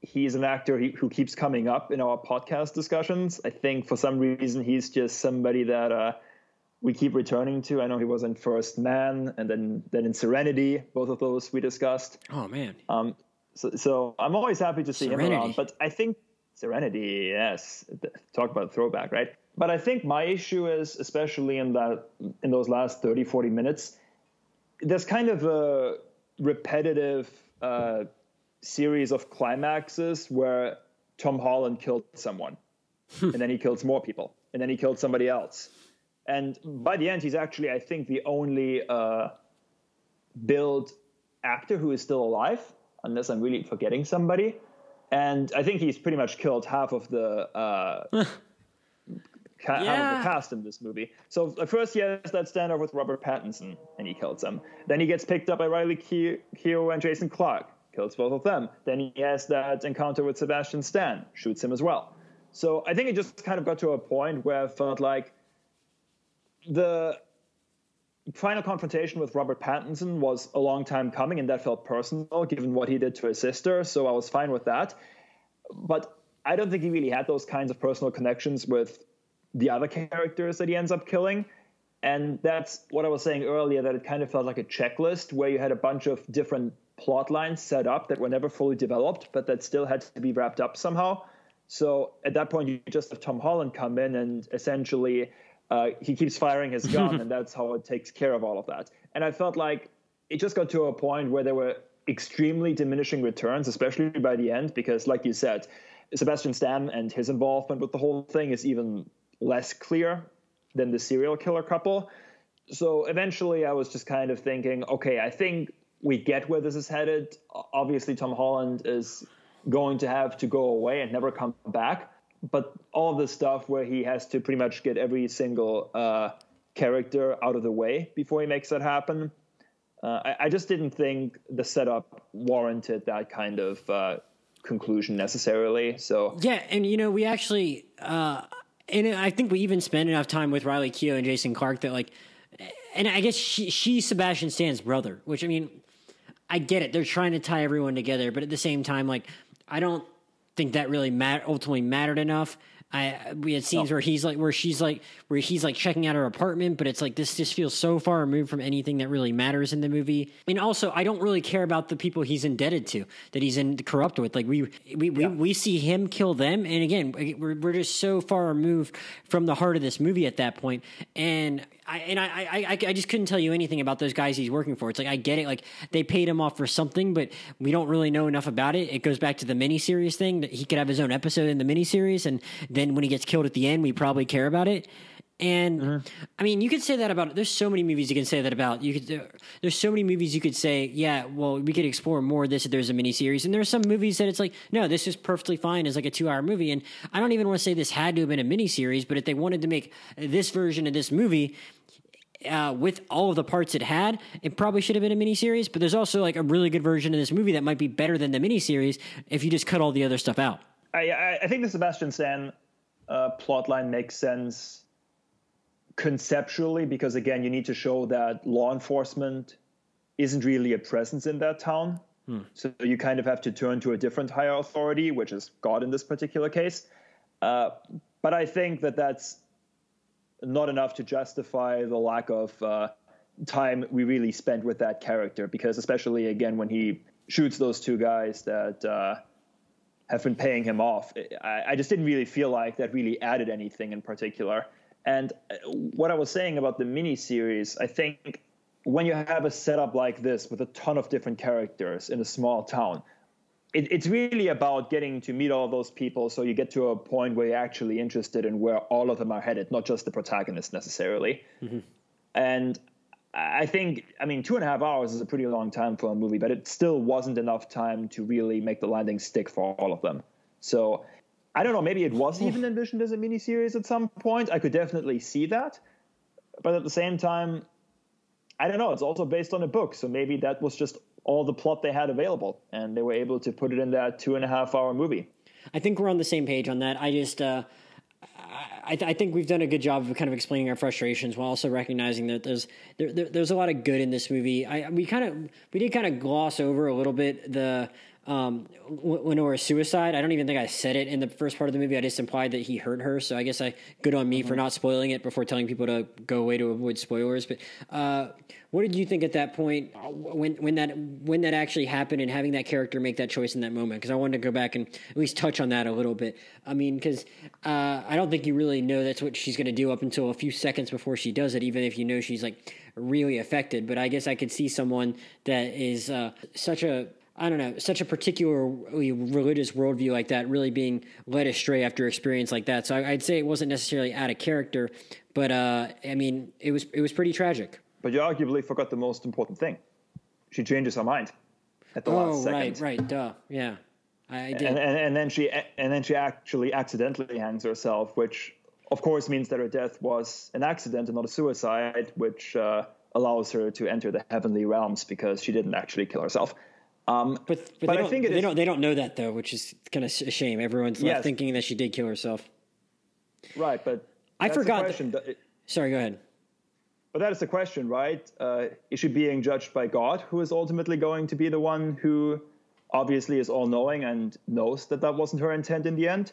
he's an actor who keeps coming up in our podcast discussions. I think for some reason he's just somebody that uh, we keep returning to. I know he was in First Man and then then in Serenity. Both of those we discussed. Oh man. Um, so, so I'm always happy to see Serenity. him around. But I think Serenity, yes, talk about throwback, right? But I think my issue is, especially in that in those last 30, 40 minutes, there's kind of a repetitive uh, series of climaxes where Tom Holland killed someone, hmm. and then he kills more people, and then he killed somebody else, and by the end, he's actually, I think, the only uh, billed actor who is still alive, unless I'm really forgetting somebody. And I think he's pretty much killed half of the uh, ca- yeah. half of the cast in this movie. So at first he has that standoff with Robert Pattinson, and he kills him. Then he gets picked up by Riley Keough and Jason Clarke, kills both of them. Then he has that encounter with Sebastian Stan, shoots him as well. So I think it just kind of got to a point where I felt like the final confrontation with Robert Pattinson was a long time coming, and that felt personal given what he did to his sister. So I was fine with that. But I don't think he really had those kinds of personal connections with the other characters that he ends up killing. And that's what I was saying earlier that it kind of felt like a checklist where you had a bunch of different plot lines set up that were never fully developed, but that still had to be wrapped up somehow. So at that point, you just have Tom Holland come in and essentially uh, he keeps firing his gun, and that's how it takes care of all of that. And I felt like it just got to a point where there were extremely diminishing returns, especially by the end, because, like you said, Sebastian Stan and his involvement with the whole thing is even less clear than the serial killer couple. So eventually, I was just kind of thinking, okay, I think we get where this is headed. Obviously, Tom Holland is going to have to go away and never come back. But all this stuff where he has to pretty much get every single uh, character out of the way before he makes that happen, uh, I, I, just didn't think the setup warranted that kind of uh, conclusion necessarily. So yeah, and you know, we actually, uh, and I think we even spent enough time with Riley Keough and Jason Clarke that like, and I guess she, she's Sebastian Stan's brother, which I mean, I get it. They're trying to tie everyone together, but at the same time, like, I don't think that really mat- ultimately mattered enough. I we had scenes where he's like where she's like where he's like checking out her apartment, but it's like this just feels so far removed from anything that really matters in the movie. I mean, also I don't really care about the people he's indebted to that he's in corrupt with. Like we we yeah. we, we see him kill them, and again we're we're just so far removed from the heart of this movie at that point. and I and I, I I just couldn't tell you anything about those guys he's working for. It's like I get it, like they paid him off for something, but we don't really know enough about it. It goes back to the miniseries thing that he could have his own episode in the miniseries, and then when he gets killed at the end, we probably care about it. And mm-hmm. I mean, you could say that about. There's so many movies you can say that about. You could. There's so many movies you could say, yeah. Well, we could explore more of this if there's a miniseries. And there's some movies that it's like, no, this is perfectly fine as like a two hour movie. And I don't even want to say this had to have been a miniseries, but if they wanted to make this version of this movie, uh, with all of the parts it had, it probably should have been a miniseries. But there's also like a really good version of this movie that might be better than the miniseries if you just cut all the other stuff out. I, I think the Sebastian Stan uh, plotline makes sense conceptually because again you need to show that law enforcement isn't really a presence in that town hmm. so you kind of have to turn to a different higher authority which is god in this particular case uh, but i think that that's not enough to justify the lack of uh, time we really spent with that character because especially again when he shoots those two guys that uh, have been paying him off I, I just didn't really feel like that really added anything in particular and uh, what I was saying about the mini series, I think when you have a setup like this with a ton of different characters in a small town, it, it's really about getting to meet all those people so you get to a point where you're actually interested in where all of them are headed, not just the protagonist necessarily. Mm-hmm. And I think, I mean, two and a half hours is a pretty long time for a movie, but it still wasn't enough time to really make the landing stick for all of them. So I don't know. Maybe it was even envisioned as a miniseries at some point. I could definitely see that, but at the same time, I don't know. It's also based on a book, so maybe that was just all the plot they had available, and they were able to put it in that two and a half hour movie. I think we're on the same page on that. I just. Uh, I, th- I, think we've done a good job of kind of explaining our frustrations while also recognizing that there's there, there, there's a lot of good in this movie. I we kind of we did kind of gloss over a little bit the um, when or suicide. I don't even think I said it in the first part of the movie. I just implied that he hurt her. So I guess I good on me mm-hmm. for not spoiling it before telling people to go away to avoid spoilers. But uh, what did you think at that point uh, when when that when that actually happened and having that character make that choice in that moment? Because I wanted to go back and at least touch on that a little bit. I mean, because uh, I don't think you really know that's what she's going to do up until a few seconds before she does it, even if you know she's like really affected. But I guess I could see someone that is uh, such a I don't know, such a particularly religious worldview like that really being led astray after experience like that. So I, would say it wasn't necessarily out of character, but uh, I mean, it was it was pretty tragic. But you arguably forgot the most important thing. She changes her mind at the oh, last second. right, right, duh, yeah, I, did. And, and, and then she and then she actually accidentally hangs herself, which of course means that her death was an accident and not a suicide, which uh, allows her to enter the heavenly realms because she didn't actually kill herself. Um, but but, but I think they is, don't they don't know that though, which is kind of a shame. Everyone's yes. left thinking that she did kill herself. Right, but I forgot. That, sorry, go ahead. But that is the question, right? Uh, is she being judged by God, who is ultimately going to be the one who obviously is all knowing and knows that that wasn't her intent in the end?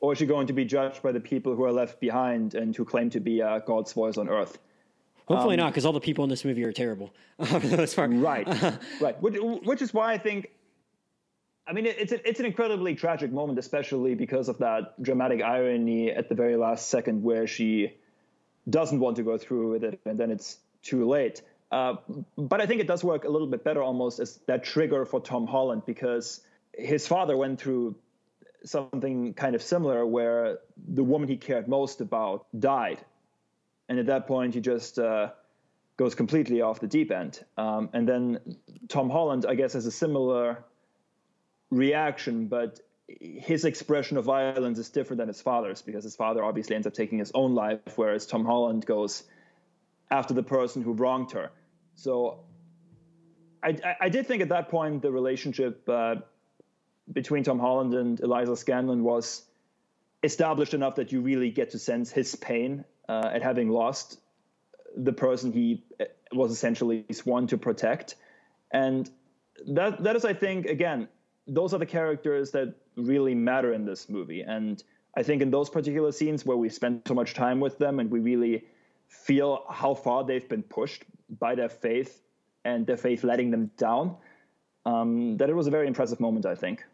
Or is she going to be judged by the people who are left behind and who claim to be uh, God's voice on earth? Hopefully um, not, because all the people in this movie are terrible. right, right. Which, which is why I think. I mean, it's a, it's an incredibly tragic moment, especially because of that dramatic irony at the very last second where she doesn't want to go through with it, and then it's too late. Uh, but I think it does work a little bit better almost as that trigger for Tom Holland because his father went through something kind of similar where the woman he cared most about died and at that point he just uh, goes completely off the deep end. Um, and then Tom Holland, I guess, has a similar reaction, but his expression of violence is different than his father's because his father obviously ends up taking his own life, whereas Tom Holland goes after the person who wronged her. So I, I did think at that point the relationship uh, between Tom Holland and Eliza Scanlen was established enough that you really get to sense his pain uh, at having lost the person he uh, was essentially sworn to protect. And that that is, I think, again, those are the characters that really matter in this movie. And I think in those particular scenes where we spend so much time with them and we really feel how far they've been pushed by their faith and their faith letting them down, um, that it was a very impressive moment, I think.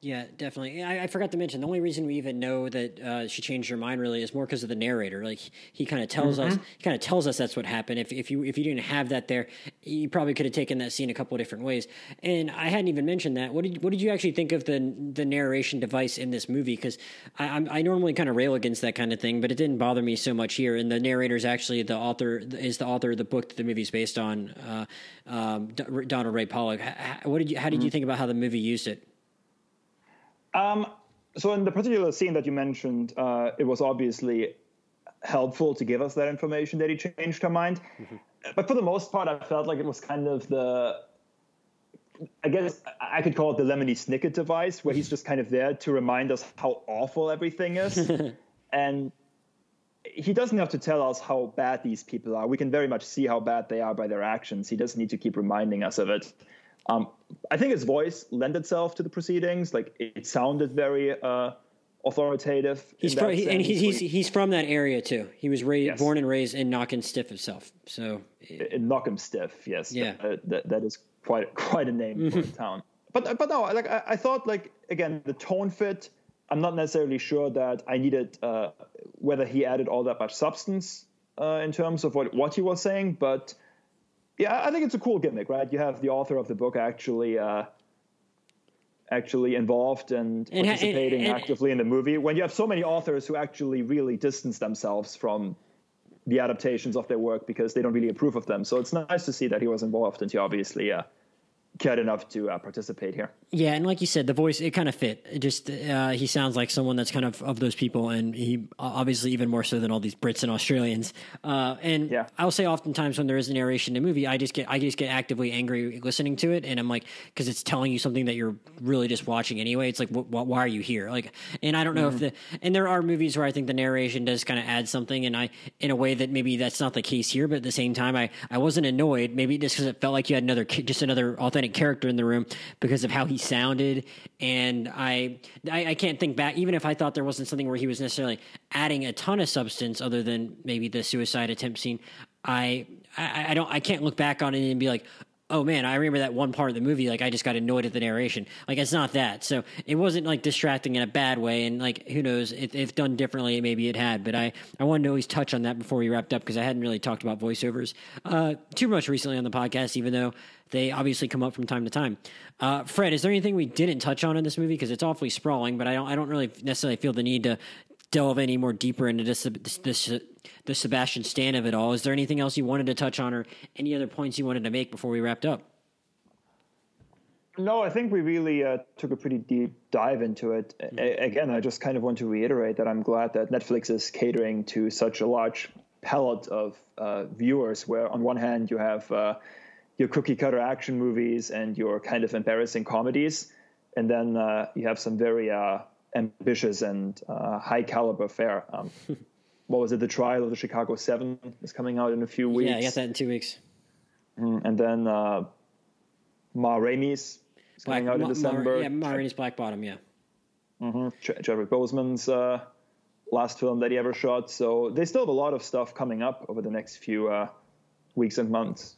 Yeah, definitely. I, I, forgot to mention the only reason we even know that uh, she changed her mind really is more because of the narrator. Like he kind of tells mm-hmm. us, he kind of tells us that's what happened. If if you if you didn't have that there, you probably could have taken that scene a couple of different ways. And I hadn't even mentioned that. What did what did you actually think of the the narration device in this movie? Because I I'm, i normally kind of rail against that kind of thing, but it didn't bother me so much here. And the narrator is actually the author is the author of the book that the movie's based on, uh, um, Donald Ray Pollock. What did you how did mm-hmm. you think about how the movie used it? Um, so in the particular scene that you mentioned, uh, it was obviously helpful to give us that information that he changed her mind. Mm-hmm. But for the most part, I felt like it was kind of the, I guess I could call it the Lemony Snicket device, where he's just kind of there to remind us how awful everything is. and he doesn't have to tell us how bad these people are. We can very much see how bad they are by their actions. He doesn't need to keep reminding us of it. Um, I think his voice lent itself to the proceedings. Like it, sounded very uh, authoritative. He's from, he, and he's, he's he's from that area too. He was raised, yes. born and raised in Knockin' Stiff himself. So in Knockemstiff, yes, yeah, that, that, that is quite quite a name mm-hmm. for a town. But but no, like I, I, thought, like again, the tone fit. I'm not necessarily sure that I needed uh, whether he added all that much substance uh, in terms of what what he was saying, but yeah, I think it's a cool gimmick, right? You have the author of the book actually uh, actually involved and, and participating and, and, actively in the movie. When you have so many authors who actually really distance themselves from the adaptations of their work because they don't really approve of them, so it's nice to see that he was involved and he obviously uh, cared enough to uh, participate here. Yeah, and like you said, the voice it kind of fit. It just uh, he sounds like someone that's kind of of those people, and he obviously even more so than all these Brits and Australians. Uh, and yeah. I'll say oftentimes when there is a narration in a movie, I just get I just get actively angry listening to it, and I'm like because it's telling you something that you're really just watching anyway. It's like wh- wh- why are you here? Like, and I don't know mm-hmm. if the and there are movies where I think the narration does kind of add something, and I in a way that maybe that's not the case here, but at the same time, I I wasn't annoyed. Maybe just because it felt like you had another just another authentic character in the room because of how he sounded. And I, I, I can't think back, even if I thought there wasn't something where he was necessarily adding a ton of substance other than maybe the suicide attempt scene. I, I, I don't, I can't look back on it and be like, oh man, I remember that one part of the movie. Like I just got annoyed at the narration. Like it's not that. So it wasn't like distracting in a bad way. And like who knows if, if done differently, maybe it had. But I I wanted to always touch on that before we wrapped up because I hadn't really talked about voiceovers uh, too much recently on the podcast, even though they obviously come up from time to time. Uh, Fred, is there anything we didn't touch on in this movie? Because it's awfully sprawling, but I don't I don't really necessarily feel the need to delve any more deeper into this, this, this the Sebastian Stan of it all. Is there anything else you wanted to touch on, or any other points you wanted to make before we wrapped up? No, I think we really uh, took a pretty deep dive into it. Mm-hmm. A- again, I just kind of want to reiterate that I'm glad that Netflix is catering to such a large palette of uh, viewers. Where on one hand you have uh, your cookie cutter action movies and your kind of embarrassing comedies, and then uh, you have some very uh, ambitious and uh, high caliber fare. Um, what was it? The Trial of the Chicago Seven is coming out in a few weeks. Yeah, I got that in two weeks. Mm, and then uh, Ma Rainey's is Black, coming out in December. Ma, yeah, Ma Rainey's Black Bottom. Yeah. Mm-hmm. Ch- Chadwick Boseman's uh, last film that he ever shot. So they still have a lot of stuff coming up over the next few uh, weeks and months.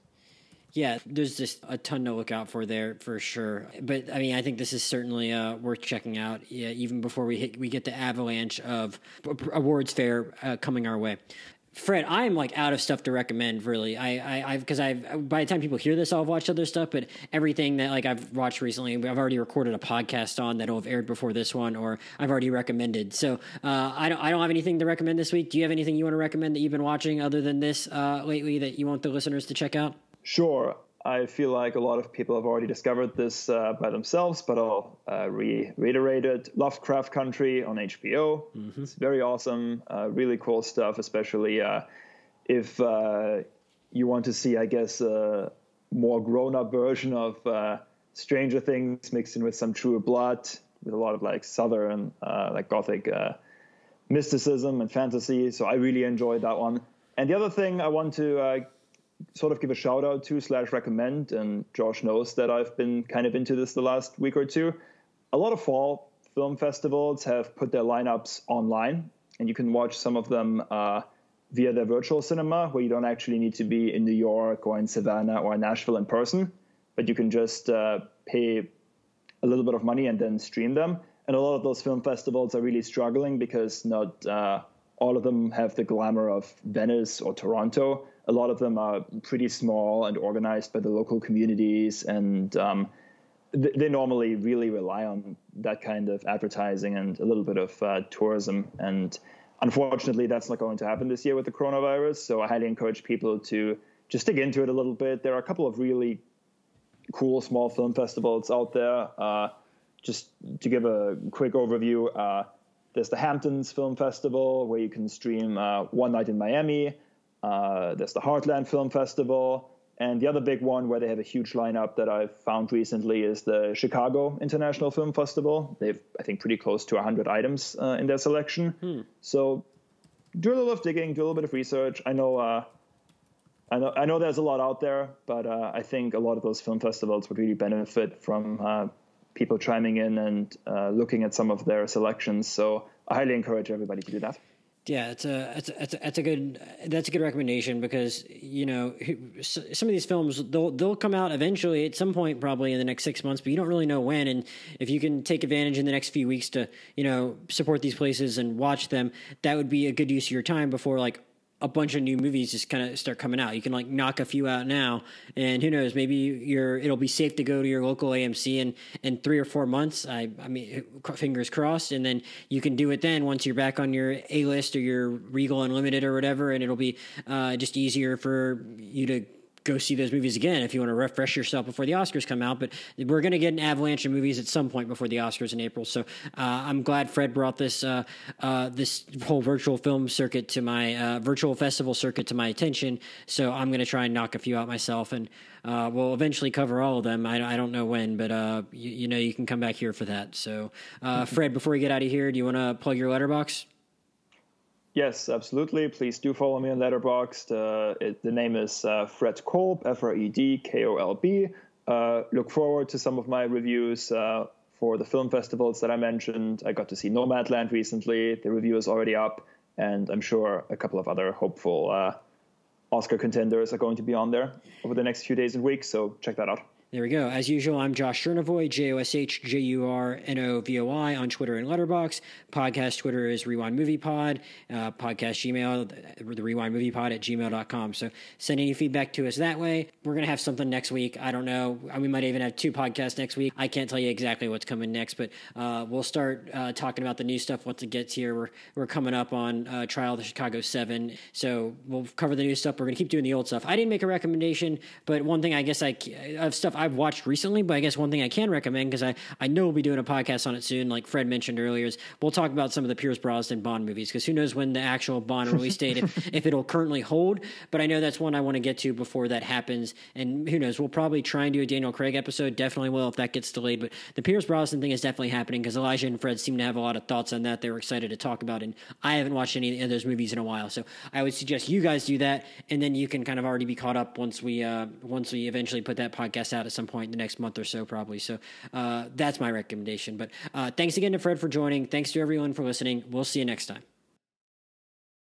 Yeah, there's just a ton to look out for there for sure. But I mean, I think this is certainly uh, worth checking out. Yeah, even before we hit, we get the avalanche of awards fare uh, coming our way. Fred, I am like out of stuff to recommend. Really, I, I, because I've by the time people hear this, I'll have watched other stuff. But everything that like I've watched recently, I've already recorded a podcast on that'll have aired before this one, or I've already recommended. So uh, I don't, I don't have anything to recommend this week. Do you have anything you want to recommend that you've been watching other than this uh, lately that you want the listeners to check out? Sure. I feel like a lot of people have already discovered this uh, by themselves, but I'll uh, re- reiterate it. Lovecraft Country on HBO. Mm-hmm. It's very awesome, uh, really cool stuff, especially uh, if uh, you want to see, I guess, a more grown up version of uh, Stranger Things mixed in with some True Blood, with a lot of like Southern, like Gothic mysticism and fantasy. So I really enjoyed that one. And the other thing I want to sort of give a shout out to slash recommend, and Josh knows that I've been kind of into this the last week or two. A lot of fall film festivals have put their lineups online, and you can watch some of them uh, via their virtual cinema, where you don't actually need to be in New York or in Savannah or in Nashville in person, but you can just uh, pay a little bit of money and then stream them. And a lot of those film festivals are really struggling because not uh, all of them have the glamour of Venice or Toronto a lot of them are pretty small and organized by the local communities, and um, th- they normally really rely on that kind of advertising and a little bit of uh, tourism. And unfortunately, that's not going to happen this year with the coronavirus. So I highly encourage people to just dig into it a little bit. There are a couple of really cool small film festivals out there. Uh, just to give a quick overview, uh, there's the Hamptons Film Festival where you can stream uh, One Night in Miami. Uh, there's the Heartland Film Festival. And the other big one where they have a huge lineup that I've found recently is the Chicago International Film Festival. They've, I think, pretty close to 100 items uh, in their selection. Hmm. So do a little of digging, do a little bit of research. I know, uh, I know, I know there's a lot out there, but uh, I think a lot of those film festivals would really benefit from uh, people chiming in and uh, looking at some of their selections. So I highly encourage everybody to do that. Yeah, it's a it's a, it's a, it's a good that's a good recommendation because you know some of these films they'll they'll come out eventually at some point probably in the next six months, but you don't really know when. And if you can take advantage in the next few weeks to you know support these places and watch them, that would be a good use of your time before like a bunch of new movies just kind of start coming out. You can like knock a few out now, and who knows? Maybe you're it'll be safe to go to your local AMC in in three or four months. I I mean, fingers crossed, and then you can do it then once you're back on your A list or your Regal Unlimited or whatever, and it'll be uh, just easier for you to go see those movies again if you want to refresh yourself before the Oscars come out. But we're going to get an avalanche of movies at some point before the Oscars in April. So uh, I'm glad Fred brought this uh, uh, this whole virtual film circuit to my uh, virtual festival circuit to my attention. So I'm going to try and knock a few out myself, and uh, we'll eventually cover all of them. I, I don't know when, but uh, you, you, know you can come back here for that. So Fred, before we get out of here, do you want to plug your Letterboxd? Yes, absolutely. Please do follow me on Letterboxd. Uh, it, the name is uh, Fred Kolb, F R E D K O L B. Uh, look forward to some of my reviews uh, for the film festivals that I mentioned. I got to see Nomadland recently. The review is already up, and I'm sure a couple of other hopeful uh, Oscar contenders are going to be on there over the next few days and weeks. So check that out. There we go. As usual, I'm Josh Jurnovoi, J O S H J U R N O V O I on Twitter and Letterboxd. Podcast Twitter is Rewind Movie Pod. Uh, podcast Gmail, the Rewind Movie Pod at gmail.com. So send any feedback to us that way. We're going to have something next week. I don't know. We might even have two podcasts next week. I can't tell you exactly what's coming next, but uh, we'll start uh, talking about the new stuff once it gets here. We're, we're coming up on uh, Trial of the Chicago 7. So we'll cover the new stuff. We're going to keep doing the old stuff. I didn't make a recommendation, but one thing I guess I of stuff I've watched recently, but I guess one thing I can recommend because I, I know we'll be doing a podcast on it soon, like Fred mentioned earlier, is we'll talk about some of the Pierce Brosnan Bond movies because who knows when the actual Bond release date if, if it'll currently hold. But I know that's one I want to get to before that happens, and who knows? We'll probably try and do a Daniel Craig episode. Definitely will if that gets delayed. But the Pierce Brosnan thing is definitely happening because Elijah and Fred seem to have a lot of thoughts on that. They were excited to talk about, and I haven't watched any of those movies in a while, so I would suggest you guys do that, and then you can kind of already be caught up once we uh, once we eventually put that podcast out at some point in the next month or so, probably. So uh, that's my recommendation. But uh, thanks again to Fred for joining. Thanks to everyone for listening. We'll see you next time.